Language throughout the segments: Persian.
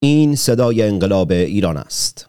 این صدای انقلاب ایران است.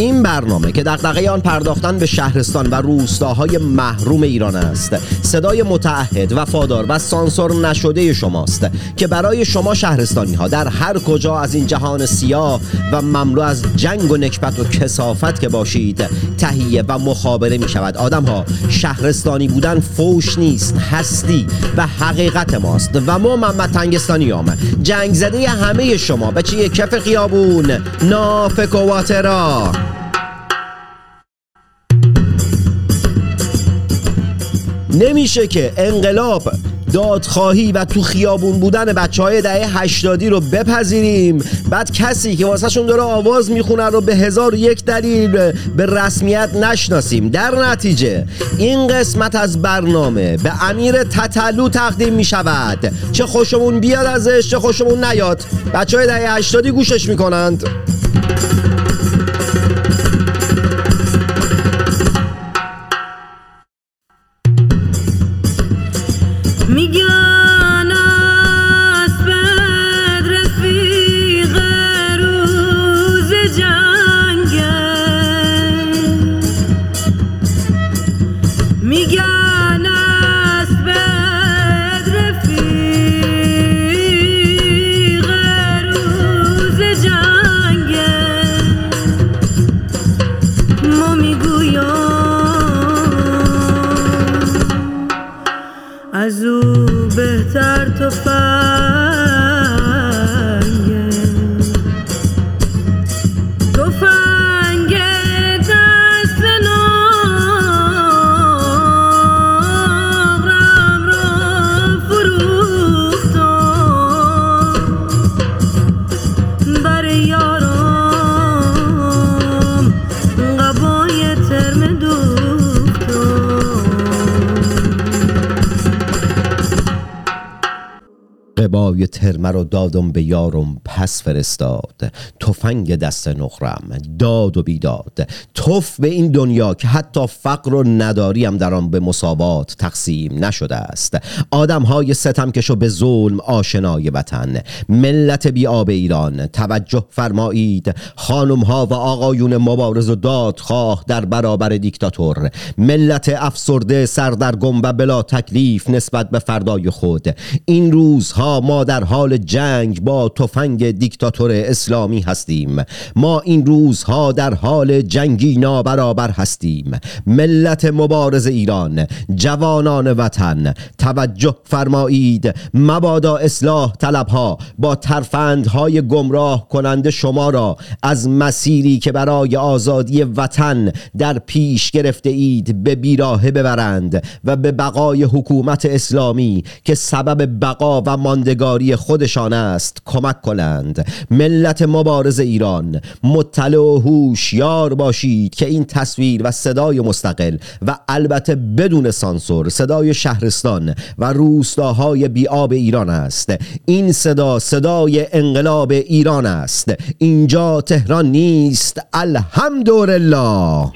این برنامه که دغدغه آن پرداختن به شهرستان و روستاهای محروم ایران است. صدای متعهد وفادار و سانسور نشده شماست که برای شما شهرستانی ها در هر کجا از این جهان سیاه و مملو از جنگ و نکبت و کسافت که باشید تهیه و مخابره می شود آدم ها شهرستانی بودن فوش نیست هستی و حقیقت ماست. و ما محمد تنگستانی هم جنگ زده همه شما. به چیه کف خیابون؟ نافک و واترا نمیشه که انقلاب دادخواهی و تو خیابون بودن بچه های دهه هشتادی رو بپذیریم. بعد کسی که واسهشون داره آواز می‌خونه رو به هزار یک دلیل به رسمیت نشناسیم. در نتیجه این قسمت از برنامه به امیر تتلو تقدیم می‌شود. چه خوشمون بیاد ازش چه خوشمون نیاد. بچه های دهه هشتادی گوشش می‌کنند. ترمه رو دادم به یارم پس فرستاد. تفنگ دست نقرم داد و بیداد. توف به این دنیا که حتی فقر و نداریم در آن به مساوات تقسیم نشده است. آدم های ستمکش و به ظلم آشنای وطن. ملت بی آب ایران توجه فرمایید. خانم ها و آقایون مبارز و دادخواه در برابر دیکتاتور. ملت افسرده سردرگم و بلا تکلیف نسبت به فردای خود. این روزها ما در حال جنگ با تفنگ دیکتاتور اسلامی هستیم. ما این روزها در حال جنگی نابرابر هستیم. ملت مبارز ایران جوانان وطن توجه فرمایید. مبادا اصلاح طلبها با ترفندهای گمراه کننده شما را از مسیری که برای آزادی وطن در پیش گرفته اید به بیراهه ببرند و به بقای حکومت اسلامی که سبب بقا و ماندگاری خودشان است کمک کنند. ملت مبارز ایران مطلع و هوشیار باشید که این تصویر و صدای مستقل و البته بدون سانسور صدای شهرستان و روستاهای بیاب ایران است. این صدا صدای انقلاب ایران است. اینجا تهران نیست. الحمدلله.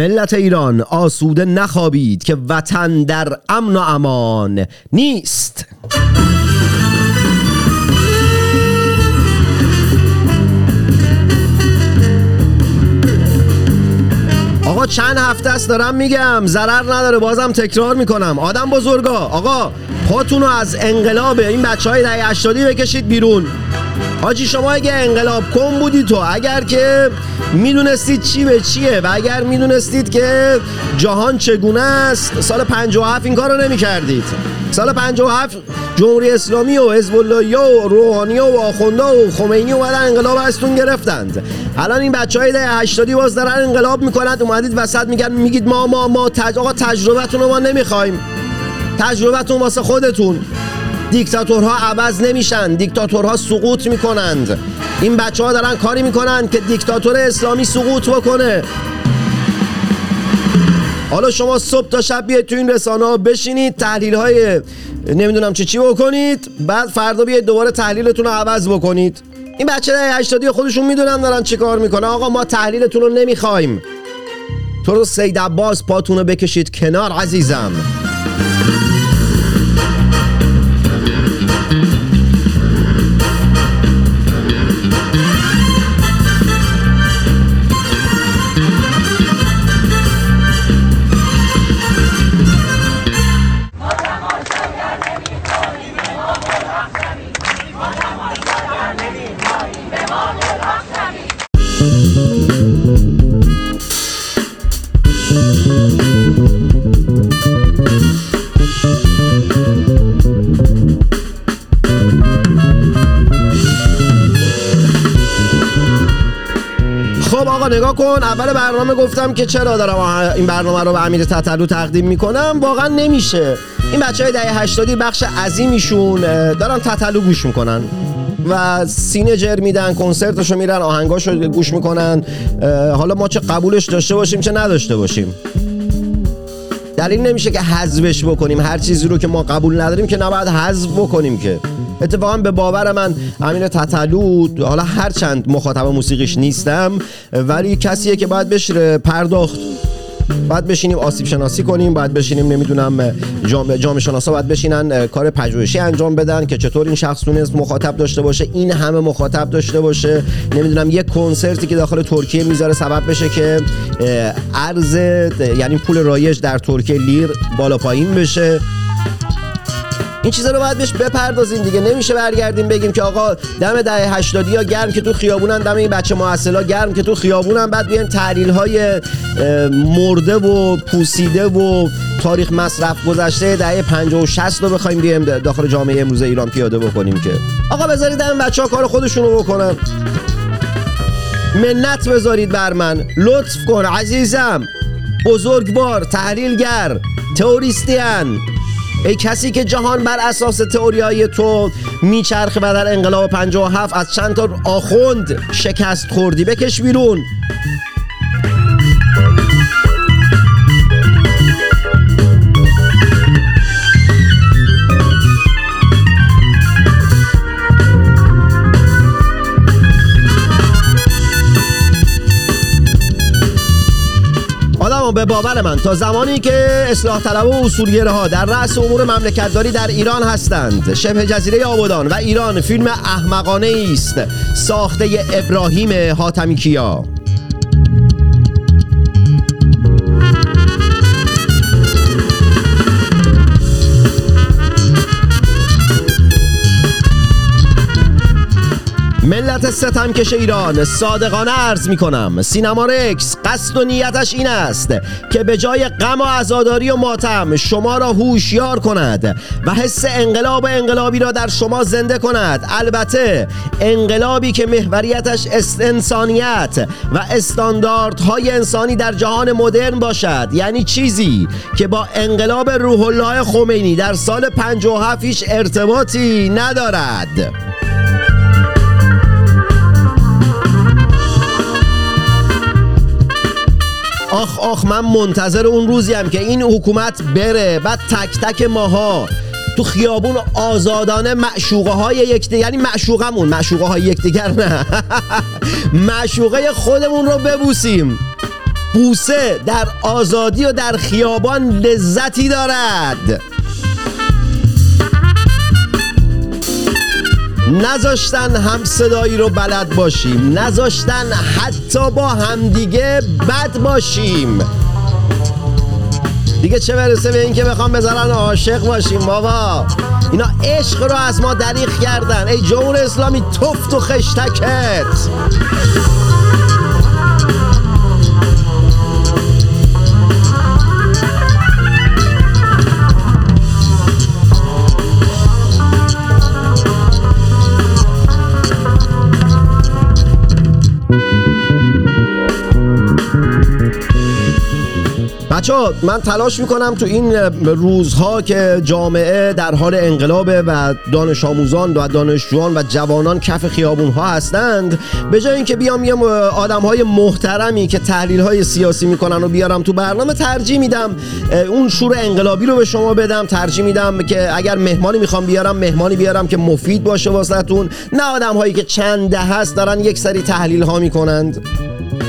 ملت ایران آسوده نخوابید که وطن در امن و امان نیست. آقا چند هفته است دارم میگم. ضرر نداره بازم تکرار می‌کنم. آدم بزرگا آقا پاتون رو از انقلاب این بچه های دهه 80 بکشید بیرون. حاجی شما اگه انقلاب کن بودی تو. اگر که می‌دونستید چی به چیه و اگر می‌دونستید که جهان چگونه است سال 57 این کار رو نمی کردید سال 57 جمهوری اسلامی و حزب الله و روحانی و آخونده و خمینی اومدن انقلاب ازتون گرفتند. الان این بچه های ده 80 باز دارن انقلاب می‌کنند اومدید وسط میگن میگید ما ما ما تج... آقا تجربتون رو ما نمی‌خوایم. تجربتون واسه خودتون. دیکتاتورها عوض نمیشن. دیکتاتورها سقوط می‌کنند. این بچه ها دارن کاری می‌کنند که دیکتاتور اسلامی سقوط بکنه. حالا شما صبح تا شب بیاید تو این رسانه ها بشینید تحلیل های نمی‌دونم چی چی بکنید بعد فردا بیاید دوباره تحلیلتون رو عوض بکنید. این بچه ده 80 خودشون می‌دونن دارن چی کار می‌کنه آقا ما تحلیلتون رو نمی‌خوایم. تو رو سید عباس پاتون رو بکشید کنار عزیزم. کن. اول برنامه گفتم که چرا دارم این برنامه رو به امیر تتلو تقدیم می‌کنم؟ واقعا نمیشه. این بچه های دهه 80 بخش عظیمیشون دارن تتلو گوش می‌کنن و سینه جر میدن کنسرتشو میرن آهنگاشو گوش می‌کنن. حالا ما چه قبولش داشته باشیم چه نداشته باشیم. دلیل نمیشه که حذفش بکنیم. هر چیزی رو که ما قبول نداریم که نباید حذف بکنیم که. اتفاقا به باور من امین تتلو حالا هر چند مخاطب موسیقیش نیستم ولی کسیه که باید بهش پرداخت. باید بشینیم آسیب شناسی کنیم باید بشینیم نمی‌دونم جامعه جامعه شناسا باید بشینن کار پژوهشی انجام بدن که چطور این شخص تونست مخاطب داشته باشه این همه مخاطب داشته باشه. نمی‌دونم یک کنسرتی که داخل ترکیه می‌ذاره سبب بشه که ارز یعنی پول رایج در ترکیه لیر بالا پایین بشه. این چیزا رو باید بهش بپردازیم دیگه. نمیشه برگردیم بگیم که آقا دم دهه 80 ها گرم که تو خیابونن دم این بچه محصلا گرم که تو خیابونن. بعد بیایم تحلیل های مرده و پوسیده و تاریخ مصرف گذشته دهه 50 و 60 رو بخوایم بیایم داخل جامعه امروز ایران پیاده بکنیم که. آقا بذارید این بچه ها کار خودشون رو بکنن. منت بذارید بر من. لطف کن عزیزم. بزرگوار تحلیلگر تئوریستین. ای کسی که جهان بر اساس تئوریای تو میچرخه و در انقلاب 57 از چند تا آخوند شکست خوردی بکش بیرون. باور من تا زمانی که اصلاح طلب و اصولگره ها در رأس امور مملکتداری در ایران هستند. شبه جزیره آبادان و ایران فیلم احمقانه است. ساخته ابراهیم حاتمی کیا ملت ستمکش ایران صادقانه عرض می کنم سینما رکس قصد و نیتش این است که به جای غم و عزاداری و ماتم شما را هوشیار کند و حس انقلاب انقلابی را در شما زنده کند. البته انقلابی که محوریتش انسانیت و استانداردهای انسانی در جهان مدرن باشد. یعنی چیزی که با انقلاب روح الله خمینی در سال 57 هیچ ارتباطی ندارد. آخ آخ من منتظر اون روزیم که این حکومت بره. بعد تک تک ماها تو خیابون آزادانه معشوقه های یکدیگر یعنی معشوقمون معشوقه های یکدیگر نه. معشوقه خودمون رو ببوسیم. بوسه در آزادی و در خیابان لذتی دارد. نذاشتن هم صدایی رو بلد باشیم نذاشتن حتی با همدیگه بد باشیم. دیگه چه برسه به اینکه بخوام بذارن عاشق باشیم بابا؟ اینا عشق رو از ما دریغ کردن. ای جمهور اسلامی تفت و خشتکت. بچه من تلاش می‌کنم تو این روزها که جامعه در حال انقلابه و دانش آموزان و دانشجویان و جوانان کف خیابون ها هستند به جای اینکه بیام یه آدم های محترمی که تحلیل های سیاسی می‌کنن و بیارم تو برنامه ترجیح میدم اون شور انقلابی رو به شما بدم ترجیح میدم که اگر مهمانی می‌خوام بیارم مهمانی بیارم که مفید باشه واسهتون. نه آدم هایی که چند ده هست دارن یک سری تحلیل ها می‌کنند.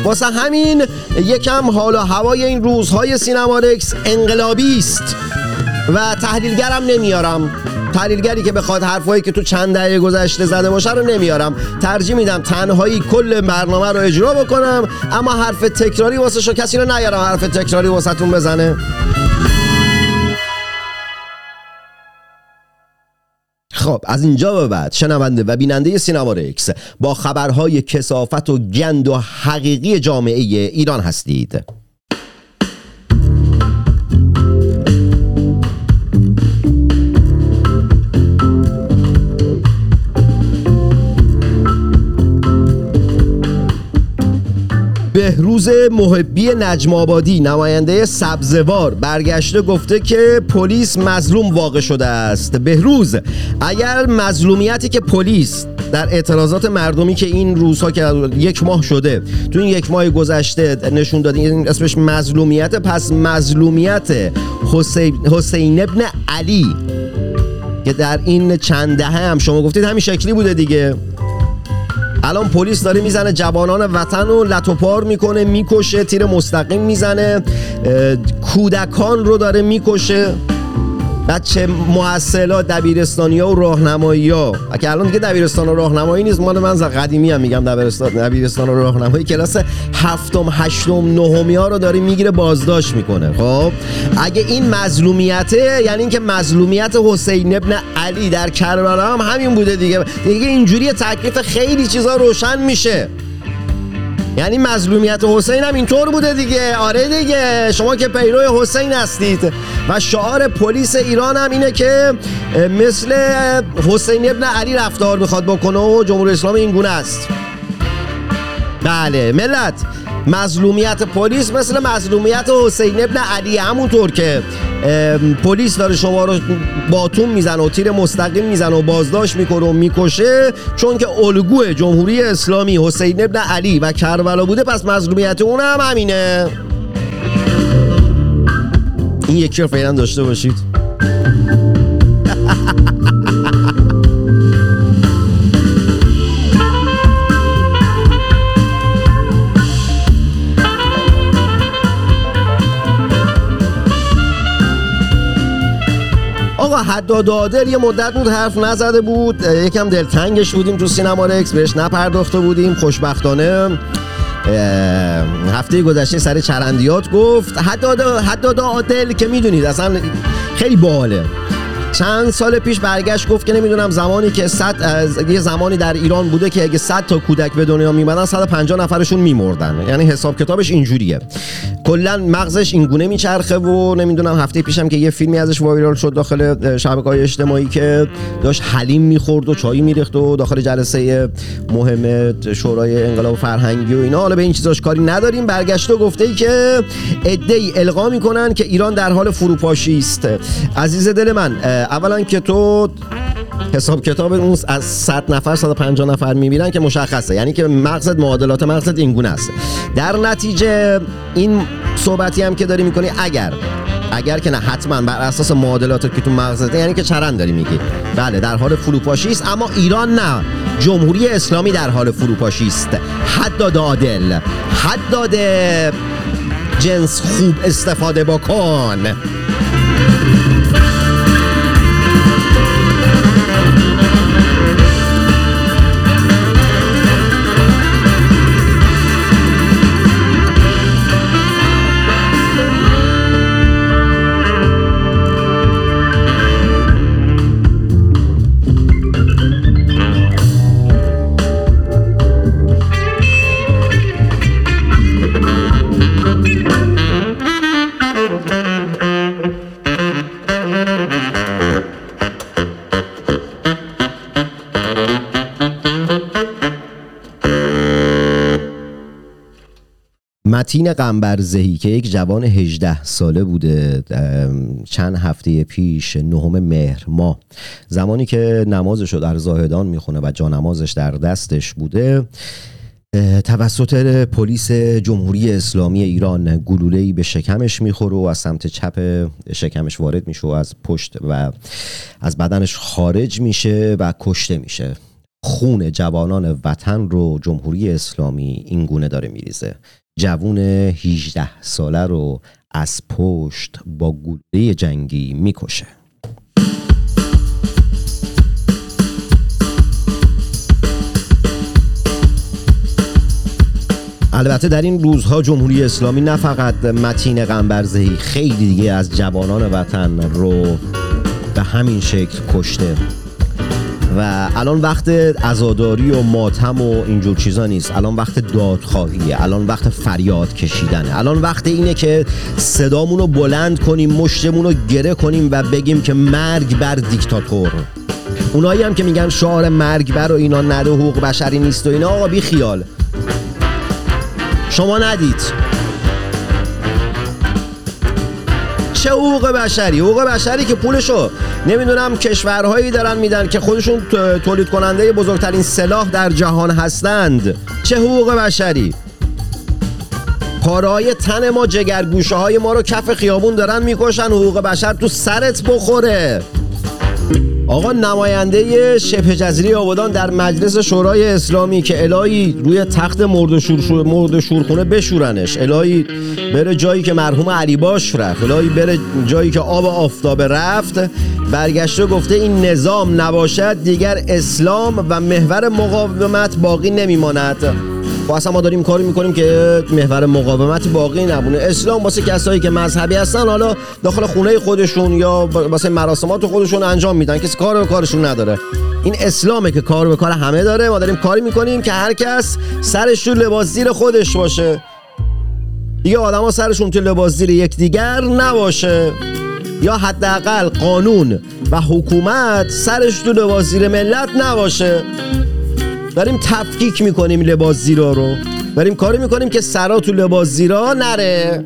واسه همین یکم حال و هوای این روزهای سینمارکس انقلابی است. و تحلیلگرم نمیارم. تحلیلگری که بخواد حرفایی که تو چند دهه گذشته زده باشه رو نمیارم. ترجیح میدم تنهایی کل برنامه رو اجرا بکنم اما حرف تکراری واسه شو کسی رو نیارم حرف تکراری واسه تون بزنه. خب از اینجا به بعد شنونده و بیننده سینما رکس با خبرهای کسافت و گند و حقیقی جامعه ایران هستید. بهروز محبی نجم آبادی نماینده سبزوار برگشته گفته که پلیس مظلوم واقع شده است. بهروز اگر مظلومیتی که پلیس در اعتراضات مردمی که این روزها که یک ماه شده تو این یک ماه گذشته نشون داده این اسمش مظلومیت پس مظلومیت حسین, حسین ابن علی که در این چند دهه هم شما گفتید همین شکلی بوده دیگه. الان پلیس داره می‌زنه جوانان وطن رو لطوپار می‌کنه می‌کشه تیر مستقیم می‌زنه کودکان رو داره می‌کشه. بچه محصلات دبیرستانی ها و راهنمایی ها. که الان دیگه دبیرستان و راهنمایی نیست مال من قدیمی هم میگم دبیرستان دبیرستان و راهنمایی. کلاس هفتم هشتم نهمی ها رو داره می‌گیره بازداشت می‌کنه. خب؟ اگه این مظلومیته یعنی اینکه مظلومیت حسین ابن علی در کربلا هم همین بوده دیگه. دیگه اینجوری تکلیف خیلی چیزا روشن میشه. یعنی مظلومیت حسین هم اینطور بوده دیگه. آره دیگه. شما که پیرو حسین هستید. و شعار پلیس ایران هم اینه که مثل حسین ابن علی رفتار می‌خواد بکنه و جمهوری اسلامی این گونه است. بله. ملت. مظلومیت پلیس مثل مظلومیت حسین ابن علی همونطور که پلیس داره شما رو باتون می‌زنه و تیر مستقیم می‌زنه و بازداشت می‌کنه و می‌کشه چون که الگوی جمهوری اسلامی حسین ابن علی و کربلا بوده پس مظلومیت اون هم همینه. این یکی رو فعلا داشته باشید. حداد عادل یه مدت بود حرف نزده بود. یکم دلتنگش بودیم تو سینما رکس بهش نپرداخته بودیم خوشبختانه. هفته گذشته سر چرندیات گفت حداد حداد عادل که می‌دونید اصلا خیلی باله چند سال پیش برگشت گفت که نمی‌دونم زمانی که صد یه زمانی در ایران بوده که اگه 100 تا کودک به دنیا میمدن 150 نفرشون میمردن. یعنی حساب کتابش اینجوریه. کلا مغزش اینگونه میچرخه و نمی‌دونم هفته پیشم که یه فیلمی ازش وایرال شد داخل شبکه های اجتماعی که داشت حلیم می‌خورد و چای میریخت و داخل جلسه مهم شورای انقلاب فرهنگی و اینا. حالا به این چیزاش کاری نداریم. برگشته و گفته ای که ای القا می‌کنن که ایران در حال فروپاشی است. عزیز دل من اولا که تو حساب کتاب اون از 100 نفر 150 نفر میمیرن که مشخصه. یعنی که مقصد معادلات مقصد این گونه است. در نتیجه این صحبتی هم که داری می‌کنی اگر اگر که نه حتما بر اساس معادلات که تو مغزته یعنی که چرند داری میگی. بله در حال فروپاشی است اما ایران نه. جمهوری اسلامی در حال فروپاشی است. حد عادل. حد جنس خوب استفاده بکن. متین قنبرزهی که یک جوان 18 ساله بوده چند هفته پیش نهم مهر ماه زمانی که نمازش رو در زاهدان می‌خونه و جانمازش در دستش بوده توسط پلیس جمهوری اسلامی ایران گلوله‌ای به شکمش می‌خوره و از سمت چپ شکمش وارد میشه و از پشت و از بدنش خارج میشه و کشته میشه. خون جوانان وطن رو جمهوری اسلامی این گونه داره میریزه. جوون 18 ساله رو از پشت با گوله جنگی می‌کشه. البته در این روزها جمهوری اسلامی نه فقط متین قنبرزهی خیلی دیگه از جوانان وطن رو به همین شکل کشته. و الان وقت ازاداری و ماتم و اینجور چیزا نیست. الان وقت دادخواهیه الان وقت فریاد کشیدنه الان وقت اینه که صدامون بلند کنیم مشتمون رو گره کنیم و بگیم که مرگ بر دیکتاتور. اونایی هم که میگن شعار مرگ بر و اینا نده حقوق بشری نیست و اینا آقا بی خیال. شما ندید. چه حقوق بشری. حقوق بشری که پولشو نمی‌دونم کشورهایی دارن میدن که خودشون تولید کننده بزرگترین سلاح در جهان هستند. چه حقوق بشری؟ پارهای تن ما جگرگوشه های ما رو کف خیابون دارن می‌کشن. حقوق بشر تو سرت بخوره. آقا نماینده شبه جزیره آبادان در مجلس شورای اسلامی که الهی روی تخت مرد شور مرد شورخونه بشورنش. الهی بره جایی که مرحوم علی باش رفت. الهی بره جایی که آب آفتاب رفت. برگشته گفته این نظام نباشد دیگر اسلام و محور مقاومت باقی نمیماند. اصلا ما داریم کاری می‌کنیم که محور مقاومت باقی نبونه اسلام واسه کسایی که مذهبی هستن حالا داخل خونه خودشون یا واسه مراسمات خودشون انجام میدن. کسی کار به کارشون نداره. این اسلامه که کار به کار همه داره. ما داریم کاری می‌کنیم که هر کس سرش تو لباس زیر خودش باشه. دیگه آدما سرشون تو لباس زیر یکدیگر نباشه. یا حداقل قانون و حکومت سرش تو لباس زیر ملت نباشه. داریم تفکیک می‌کنیم لباس زیرا رو. داریم کاری می‌کنیم که سرا تو لباس زیرا نره.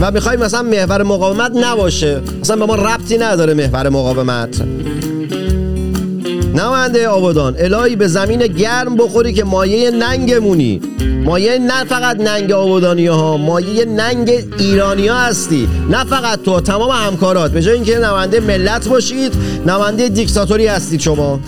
و می‌خوایم مثلا محور مقاومت نباشه. مثلا به ما ربطی نداره محور مقاومت. نماینده آبادان الهی به زمین گرم بخوری که مایه ننگمونی. مایه نه فقط ننگ آبادانی ها مایه ننگ ایرانی ها هستی. نه فقط تو تمام همکارات. به جای اینکه نماینده ملت باشید نماینده دیکتاتوری هستید شما.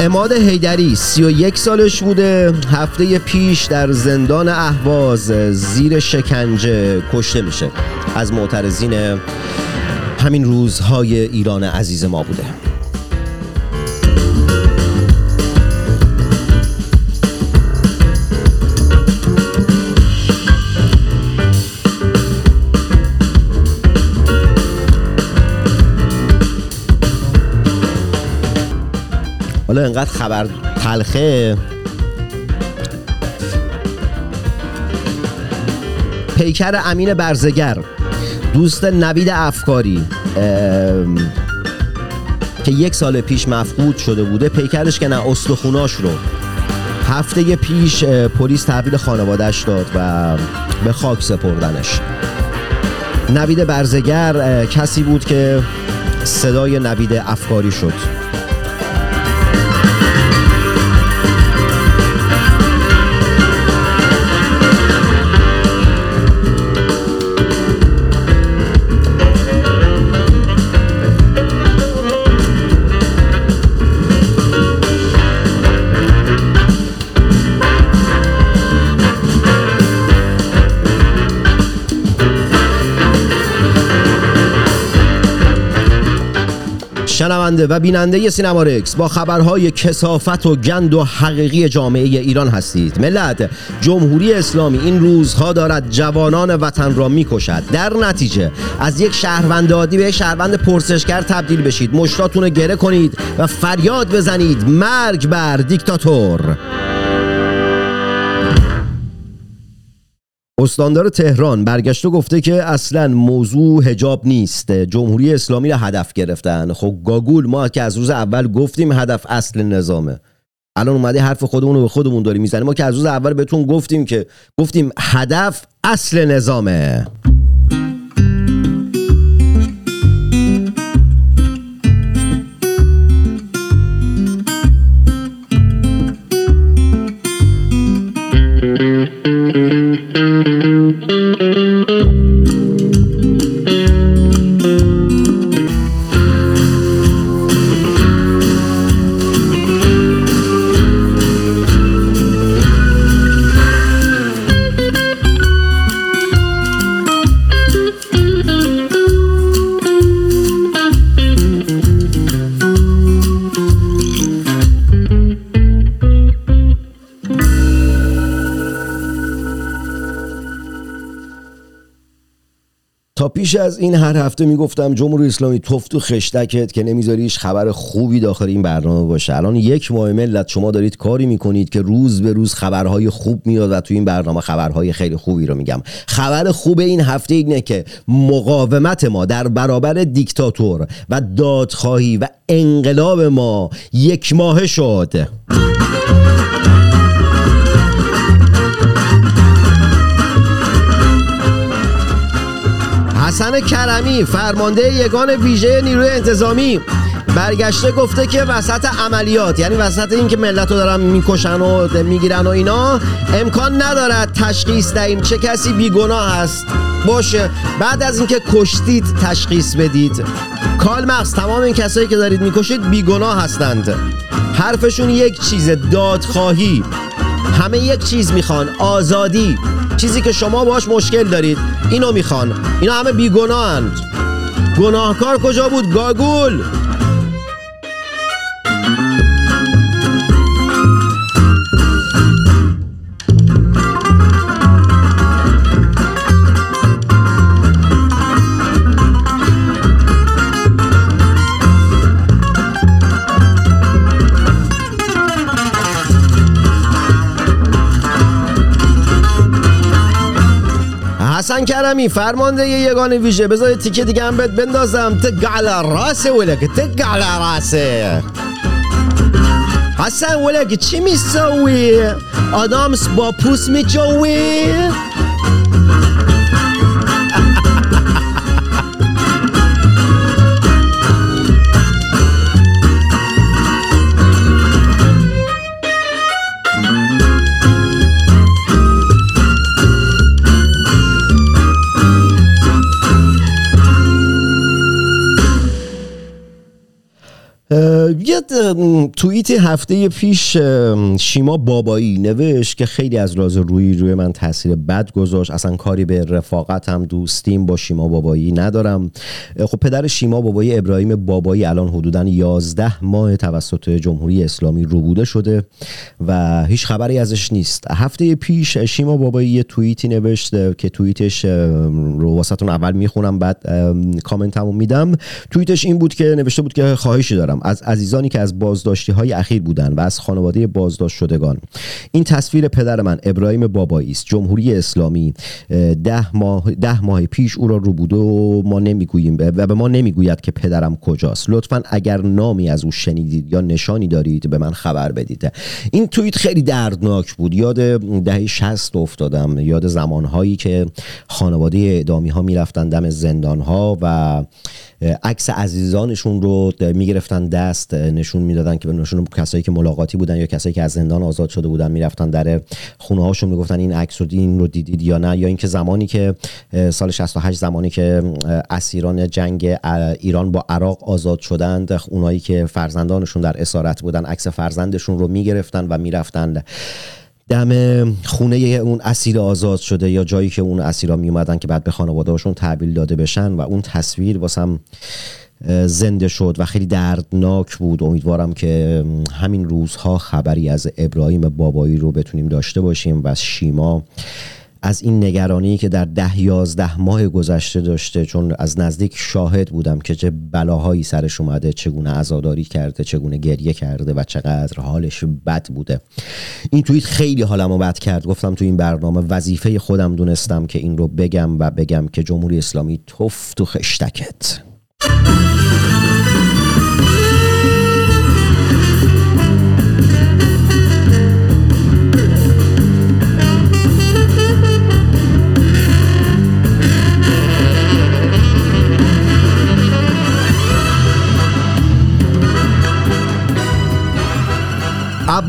اماد هیدری سی و یک سالش بوده. هفته پیش در زندان اهواز زیر شکنجه کشته میشه. از معترضین همین روزهای ایران عزیز ما بوده. حالا انقدر خبر تلخه. پیکر امین برزگر دوست نوید افکاری که یک سال پیش مفقود شده بوده پیکرش که نه استخوناش رو. هفته پیش پلیس تحویل خانوادهش داد و به خاک سپردنش. نوید برزگر کسی بود که صدای نوید افکاری شد. شنونده و بیننده سینما رکس با خبرهای کسافت و گند و حقیقی جامعه ایران هستید. ملت جمهوری اسلامی این روزها دارد جوانان وطن را می‌کشد. در نتیجه از یک شهروند عادی به شهروند پرسشگر تبدیل بشید. مشتاتون گره کنید و فریاد بزنید. مرگ بر دیکتاتور. استاندار تهران برگشته گفته که اصلا موضوع هجاب نیست. جمهوری اسلامی را هدف گرفتن. خب گاگول ما که از روز اول گفتیم هدف اصل نظامه. الان اومده حرف خودمون رو به خودمون داریم می‌زنیم. ما که از روز اول بهتون گفتیم که گفتیم هدف اصل نظامه. پیش از این هر هفته می‌گفتم جمهوری اسلامی توف تو خشتکت که نمیذاریش خبر خوبی داخل این برنامه باشه. الان یک ماه ملت شما دارید کاری می‌کنید که روز به روز خبرهای خوب میاد و تو این برنامه خبرهای خیلی خوبی رو میگم. خبر خوب این هفته اینه که مقاومت ما در برابر دیکتاتور و دادخواهی و انقلاب ما یک ماه شد. حسن کرمی فرمانده یگان ویژه نیروی انتظامی. برگشته گفته که وسط عملیات یعنی وسط اینکه ملت رو دارن می‌کشن و می‌گیرن و اینا امکان ندارد تشخیص دهیم چه کسی بیگناه است. باشه. بعد از اینکه کشتید تشخیص بدید. کال مغز تمام این کسایی که دارید می‌کشید بیگناه هستند. حرفشون یک چیز دادخواهی. همه یک چیز می‌خوان. آزادی. چیزی که شما باش مشکل دارید. اینو می‌خوان. اینا همه بیگناهند گناهکار کجا بود؟ گاگول. حسن کرمی فرمانده یگان ویژه بذار تیکه دیگه هم بهت بندازم تقع راسه ولک تقع راسه حسن ولک چی میسوی؟ آدامس با پوست میجوی؟ توییت هفته پیش شیما بابایی نوشت که خیلی از راز روی روی من تاثیر بد گذاشت. اصلا کاری به رفاقتم دوستیم با شیما بابایی ندارم. خب پدر شیما بابایی ابراهیم بابایی الان حدودا 11 ماه توسط جمهوری اسلامی روبوده شده و هیچ خبری ازش نیست. هفته پیش شیما بابایی یه توییتی نوشت که توییتش رو واسهتون اول می‌خونم بعد کامنتمو میدم. توییتش این بود که نوشته بود که خواهشی دارم. از عزیزانی که از بازداشتی های اخیر بودند و از خانواده بازداشت شدگان. این تصویر پدر من ابراهیم بابایی است. جمهوری اسلامی ده ماه, ده ماه پیش او را رو بوده و ما نمی‌گوییم و به ما نمی‌گوید که پدرم کجاست. لطفا اگر نامی از او شنیدید یا نشانی دارید به من خبر بدید. این توییت خیلی دردناک بود. یاد دهه 60 افتادم. یاد زمانهایی که خانواده اعدامی ها می‌رفتن دم زندان ها و عکس عزیزانشون رو می‌گرفتن دست نشون می‌دادن که نشون کسایی که ملاقاتی بودن یا کسایی که از زندان آزاد شده بودن می‌رفتن در خونه هاشون می‌گفتن این عکس رو این رو دیدید یا نه؟ یا اینکه زمانی که سال 68 زمانی که اسیران جنگ ایران با عراق آزاد شدند اونایی که فرزندانشون در اسارت بودن عکس فرزندشون رو می‌گرفتن و می‌رفتن. دم خونه اون اسیر آزاد شده یا جایی که اون اسیرا می اومدن که بعد به خانواده‌هاشون تحویل داده بشن و اون تصویر واسم زنده شد و خیلی دردناک بود. امیدوارم که همین روزها خبری از ابراهیم بابایی رو بتونیم داشته باشیم و شیما از این نگرانی که در ده یازده ماه گذشته داشته چون از نزدیک شاهد بودم که چه بلاهایی سرش اومده چگونه عزاداری کرده چگونه گریه کرده و چقدر حالش بد بوده. این توییت خیلی حالمو بد کرد. گفتم تو این برنامه وظیفه خودم دونستم که این رو بگم و بگم که جمهوری اسلامی توف تو خشتکت.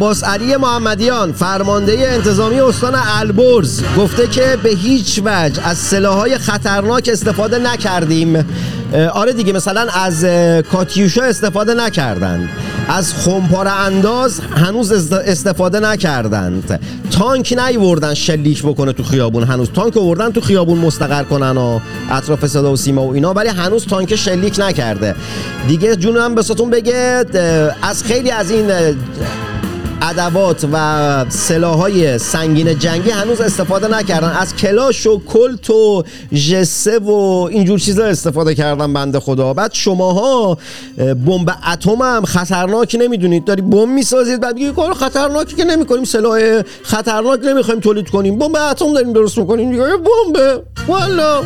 عباس علی محمدیان فرمانده انتظامی استان البرز گفته که به هیچ وجه از سلاحهای خطرناک استفاده نکردیم. آره دیگه مثلا از کاتیوشا استفاده نکردند. از خمپاره انداز هنوز استفاده نکردند. تانک نیوردن شلیک بکنه تو خیابون هنوز تانک آوردن تو خیابون مستقر کنن و اطراف صدا و سیما و اینا ولی هنوز تانک شلیک نکرده. دیگه جونم بساتون بگه از خیلی از این ادوات و سلاحهای سنگین جنگی هنوز استفاده نکردن. از کلاش و کلت و جسه و اینجور چیزا استفاده کردن بنده خدا. بعد شماها بمب اتم هم خطرناک نمی‌دونید. داری بمب می‌سازید بعد میگی کار خطرناکی که نمی‌کنیم. سلاح خطرناک نمی‌خوایم تولید کنیم. بمب اتم داریم درست می‌کنیم. دیگه بمب والا.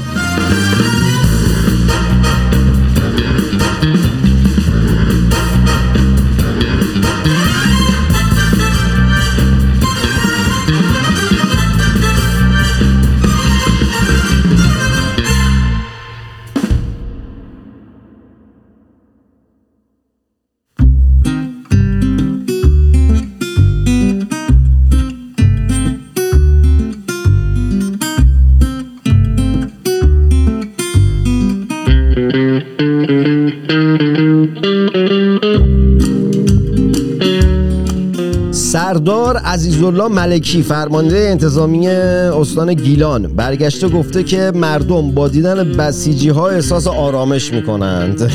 سردار عزیزالله ملکی فرمانده انتظامی استان گیلان برگشته گفته که مردم با دیدن بسیجی ها احساس آرامش می‌کنند.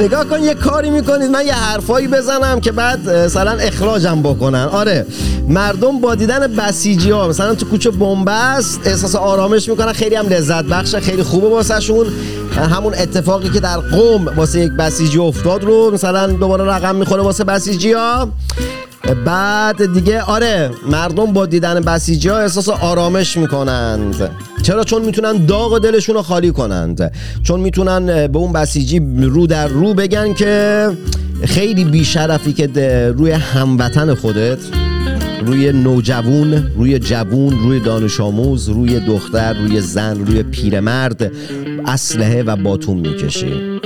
نگاه کن یه کاری می‌کنید. من یه حرفایی بزنم که بعد مثلا اخراجم بکنن. آره مردم با دیدن بسیجی ها مثلا تو کوچه بنبست احساس آرامش می‌کنن. خیلی هم لذت بخش خیلی خوبه واسه شون همون اتفاقی که در قوم واسه یک بسیجی افتاد رو مثلا دوباره رقم می‌خوره واسه بسیجی ها بعد دیگه آره مردم با دیدن بسیجی ها احساس آرامش می‌کنند. چرا؟ چون می‌تونن داغ دلشون رو خالی کنند. چون می‌تونن به اون بسیجی رو در رو بگن که خیلی بیشرفی که روی هموطن خودت روی نوجوون روی جوون روی دانش آموز روی دختر روی زن روی پیرمرد اسلحه و باتون می‌کشی.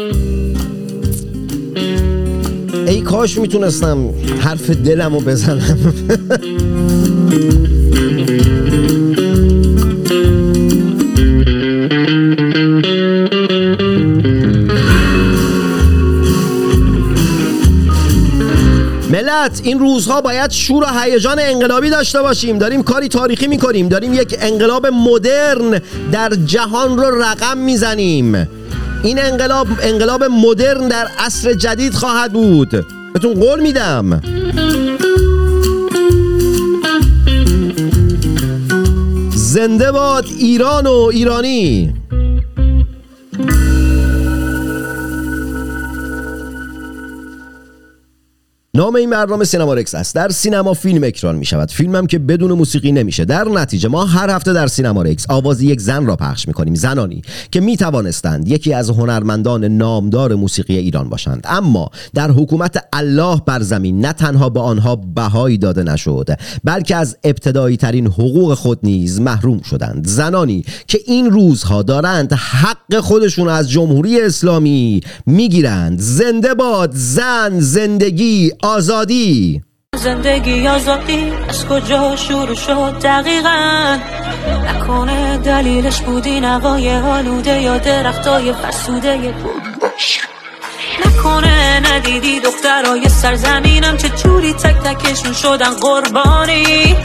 ای کاش می‌تونستم حرف دلمو بزنم. ملت این روزها باید شور و هیجان انقلابی داشته باشیم. داریم کاری تاریخی می‌کنیم. داریم یک انقلاب مدرن در جهان رو رقم می‌زنیم. این انقلاب انقلاب مدرن در عصر جدید خواهد بود. بهتون قول میدم. زنده باد ایران و ایرانی. نام این برنامه سینما رکس است. در سینما فیلم اکران می شود فیلمم که بدون موسیقی نمیشه. در نتیجه ما هر هفته در سینما رکس آواز یک زن را پخش می کنیم زنانی که می توانستند یکی از هنرمندان نامدار موسیقی ایران باشند. اما در حکومت الله بر زمین نه تنها به آنها بهایی داده نشد بلکه از ابتدایی ترین حقوق خود نیز محروم شدند. زنانی که این روزها دارند حق خودشون از جمهوری اسلامی می‌گیرند. زنده باد زن زندگی آزادی. زندگی آزادی از کجا شروع شد دقیقا؟ نکنه دلیلش بودی نوای آلوده یا درختای فسوده نکنه ندیدی دخترای سرزمینم چه جوری تک تکشون شدن قربانی؟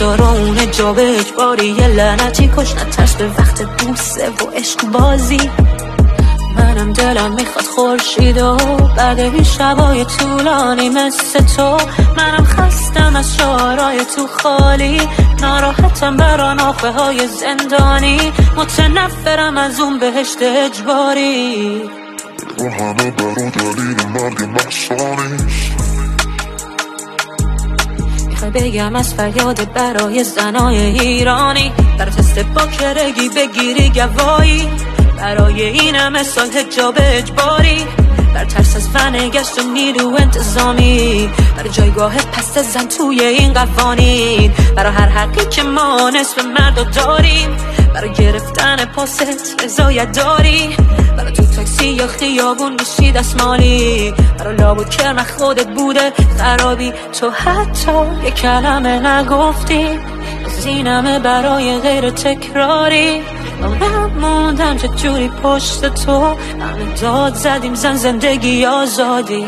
اون جا به اجباری یه لعنتی کش نترس به وقت بوسه و عشق بازی. منم دلم می‌خواد خورشید و بعد این شبای طولانی مثل تو. منم خستم از شعرهای تو خالی. ناراحتم برا ناخه های زندانی. متنفرم از اون بهشت اجباری. رو همه برا دلیل مرگ محسانیست بگم از فریاد برای زنای ایرانی؟ برای تست باکرگی بگیری گوایی برای این همه سال هجاب اجباری. بر ترس از فنگشت و نیرو انتظامی. برای جایگاه پست زن توی این قوانین برای هر حقی که ما نصف مرد داریم. برای گرفتن پاست رضایت داری. برای تو یا خیابون میشی دستمالی؟ برای لاب و کرم خودت بوده. خرابی تو حتی یه کلمه نگفتی. همه برای غیر تکراری. من موندم چه جوری پشت تو همه داد زدیم زن زندگی آزادی.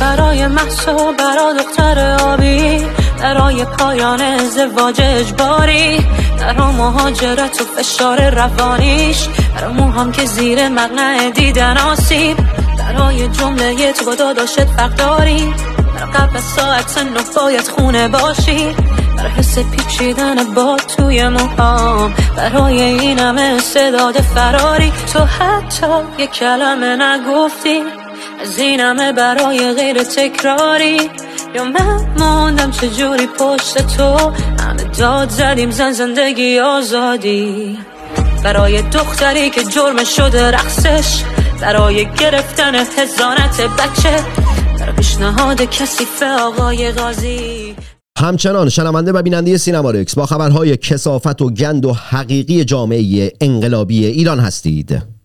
برای محسا برا دختر آبی برای پایان ازدواج اجباری. برا مهاجرت و فشار روانیش. برا موهام که زیر مقنع دیدن آسیب. برای جمله تو با داداشت فرق داری. برا قبل ساعت نه باید خونه باشی. برای حس پیچیدن با توی موهام برای این همه استعداد فراری. تو حتی یه کلمه نگفتی. از این همه برای غیر تکراری. یا من موندم چجوری پشت تو داد زدیم زن زندگی آزادی. برای دختری که جرم شده رقصش برای گرفتن هزانت بچه برای پیشنهاد کثیف آقای غازی همچنان شنونده و بیننده سینما رکس با خبرهای کسافت و گند و حقیقی جامعه انقلابی ایران هستید.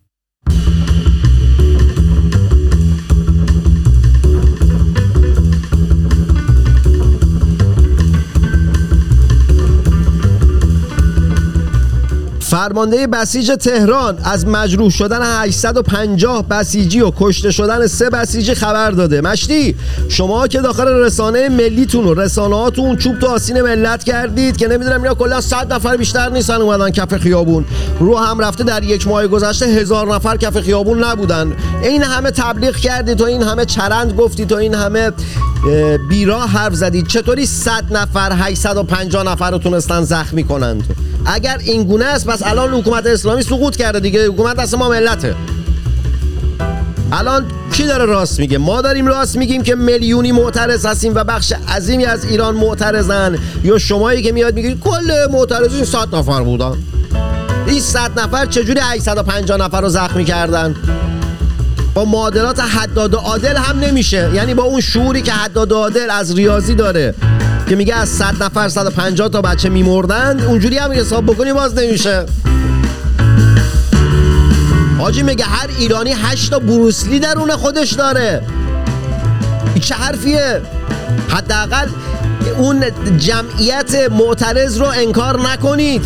فرمانده بسیج تهران از مجروح شدن 850 بسیجی و کشته شدن سه بسیجی خبر داده. مشتی شما که داخل رسانه ملیتون و رسانه هاتون چوب تو آسین ملت کردید که نمی‌دونم اینا کلا 100 نفر بیشتر نیستن اومدن کف خیابون. رو هم رفته در یک ماه گذشته هزار نفر کف خیابون نبودن. این همه تبلیغ کردید تو این همه چرند گفتید تو این همه اه، بیرا حرف زدید. چطوری 100 نفر 850 نفر رو تونستن زخمی کنند؟ اگر این گونه است پس الان حکومت اسلامی سقوط کرده دیگه. حکومت دست ما ملته. الان کی داره راست میگه؟ ما داریم راست میگیم که میلیونی معترض هستیم و بخش عظیمی از ایران معترضن. یا شمایی که میاد میگید کل معترضین 100 نفر بودن. این 100 نفر چجوری 850 نفر رو زخمی کردن؟ با معادلات حداد عادل هم نمیشه. یعنی با اون شعوری که حداد عادل از ریاضی داره. که میگه از 100 نفر 150 تا بچه میمردن اونجوری هم حساب بکنی باز نمیشه. حاجی میگه هر ایرانی 8 تا بروسلی درون خودش داره. این چه حرفیه؟ حداقل اون جمعیت معترض رو انکار نکنید.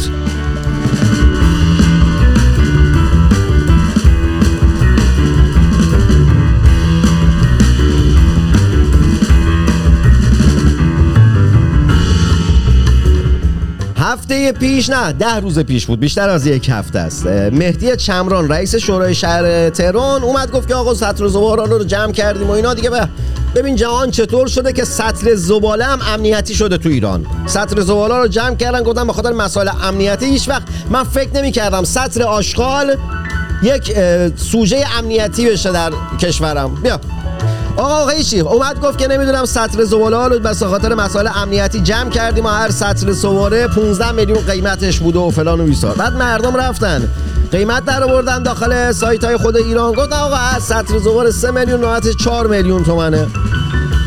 هفته پیش نه ده روز پیش بود بیشتر از یک هفته است. مهدی چمران رئیس شورای شهر تهران اومد گفت که آقا سطر زباله رو جمع کردیم و اینا. دیگه به ببین جهان چطور شده که سطل زباله هم امنیتی شده تو ایران؟ سطر زباله رو جمع کردن گفتن به خاطر مسائل امنیتی هیچ وقت. من فکر نمی کردم سطر آشغال یک سوژه امنیتی بشه در کشورم. بیا. آقا آقا چی اومد گفت که نمی‌دونم سطر زباله رو بس خاطر مسائل امنیتی جمع کردیم و هر سطر زباله 15 میلیون قیمتش بوده و فلان و بیسار بعد مردم رفتن. قیمت در آوردن داخل سایت های خود ایران. گفت آقا هر سطر زباله 3 میلیون نوعت 4 میلیون تومنه.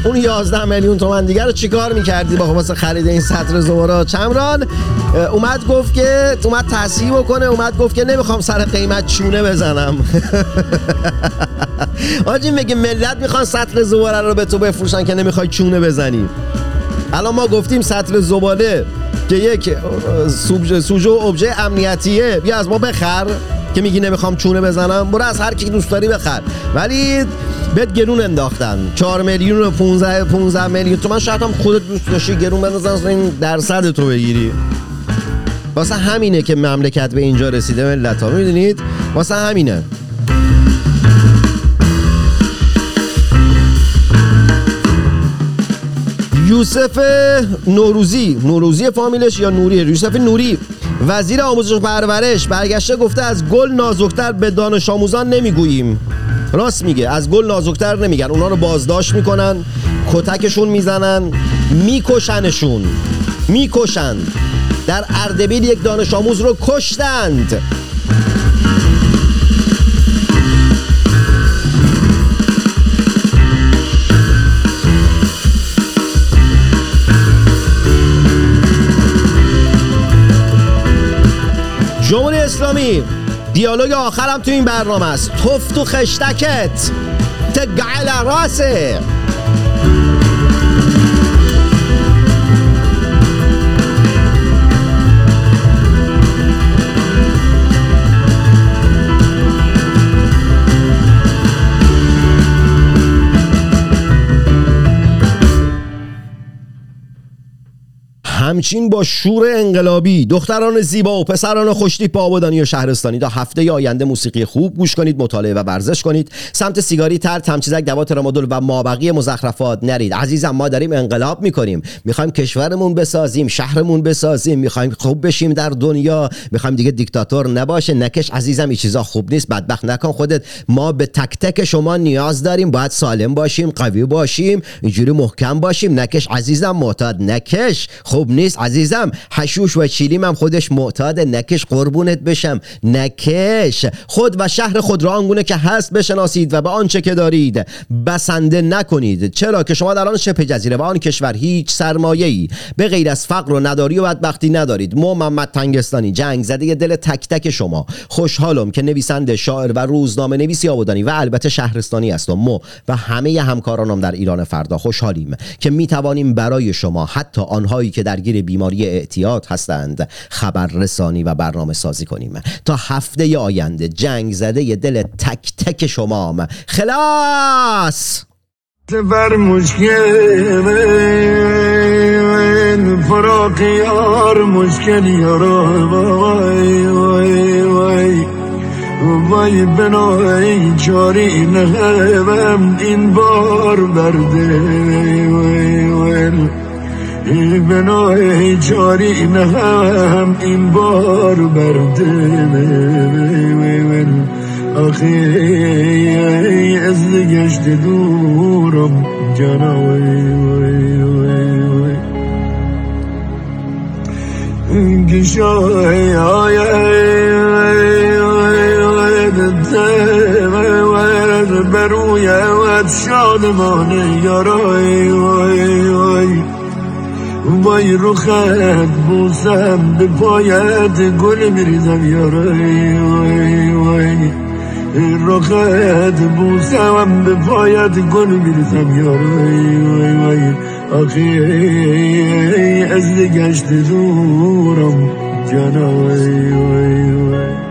اون 11 میلیون تومن دیگه رو چیکار می‌کردی با واسه خرید این سطر زباله چمران اومد گفت که اومد تصحیح بکنه اومد گفت که نمی‌خوام سر قیمت چونه بزنم. آجی میگه ملت می‌خوان سطل زباله رو به تو بفروشن که نمی‌خوای چونه بزنی. الان ما گفتیم سطل زباله که یک سوژه و امنیتیه. بیا از ما بخر. که میگی نمی‌خوام چونه بزنم برو از هر کی دوست داری بخر. ولی بهت گرون انداختن 4 میلیون و 15 15 میلیون. تو من شاید هم خودت دوست داشتی گرون بندازن این درصد تو بگیری. واسه همینه که مملکت به اینجا رسیده ملت ها می‌دونید؟ واسه همینه. یوسف نوروزی. نوروزی فامیلش یا نوری؟ یوسف نوری. وزیر آموزش و پرورش برگشته گفته از گل نازکتر به دانش آموزان نمی‌گوییم. راست میگه از گل نازکتر نمیگن. اونا رو بازداشت می‌کنن کتکشون می‌زنن میکشنشون می‌کشند. در اردبیل یک دانش آموز رو کشتند. اسلامی دیالوگ آخرم تو این برنامه است. توف تو خشتکت. تگعل راسه. همچین با شور انقلابی دختران زیبا و پسران خوشتیپ آبادانی و شهرستانی تا هفته آینده موسیقی خوب گوش کنید مطالعه و ورزش کنید. سمت سیگاری تر تمچیزک دوات رامادول و مابقی مزخرفات نرید. عزیزم ما داریم انقلاب می‌کنیم. می‌خوایم کشورمون بسازیم شهرمون بسازیم. می‌خوایم خوب بشیم در دنیا. می‌خوایم دیگه دیکتاتور نباشه. نکش عزیزم این چیزا خوب نیست. بدبخت نکن خودت. ما به تک تک شما نیاز داریم. باید سالم باشیم قوی باشیم اینجوری محکم باشیم. نکش عزیزم معتاد نکش. خوب نیست. عزیزم حشوش و چیلیم هم خودش معتاد نکش قربونت بشم. نکش. خود و شهر خود را آنگونه که هست بشناسید و به آنچه که دارید بسنده نکنید. چرا که شما در آن شبه جزیره و آن کشور هیچ سرمایه ای به غیر از فقر و نداری و بدبختی ندارید. مو محمد تنگستانی جنگ زده دل تک تک شما. خوشحالم که نویسنده شاعر و روزنامه نویسی آبادانی و البته شهرستانی هستم مو و همه همکارانم در ایران فردا. خوشحالیم که می توانیم برای شما حتی آنهایی که درگیر بیماری اعتیاد هستند. خبررسانی و برنامه سازی کنیم. تا هفته آینده جنگ زده دل تک تک شما خلاص! بر مشکل فراق یار مشکل یارا وای وای وای وای. بنای چاری نهبم این بار برده. وای وای. بنای چاری نهم این بار وای وای آخی از گشت دورم وای گشای آی بروی ود شادمان یارای. وای رو خد بوسم به پایت گل میریزم یارای وای وای. رخت بوسم به پایت گل میریزم یارای وای وای. آخی از گشت دورم جانا وای وای وای.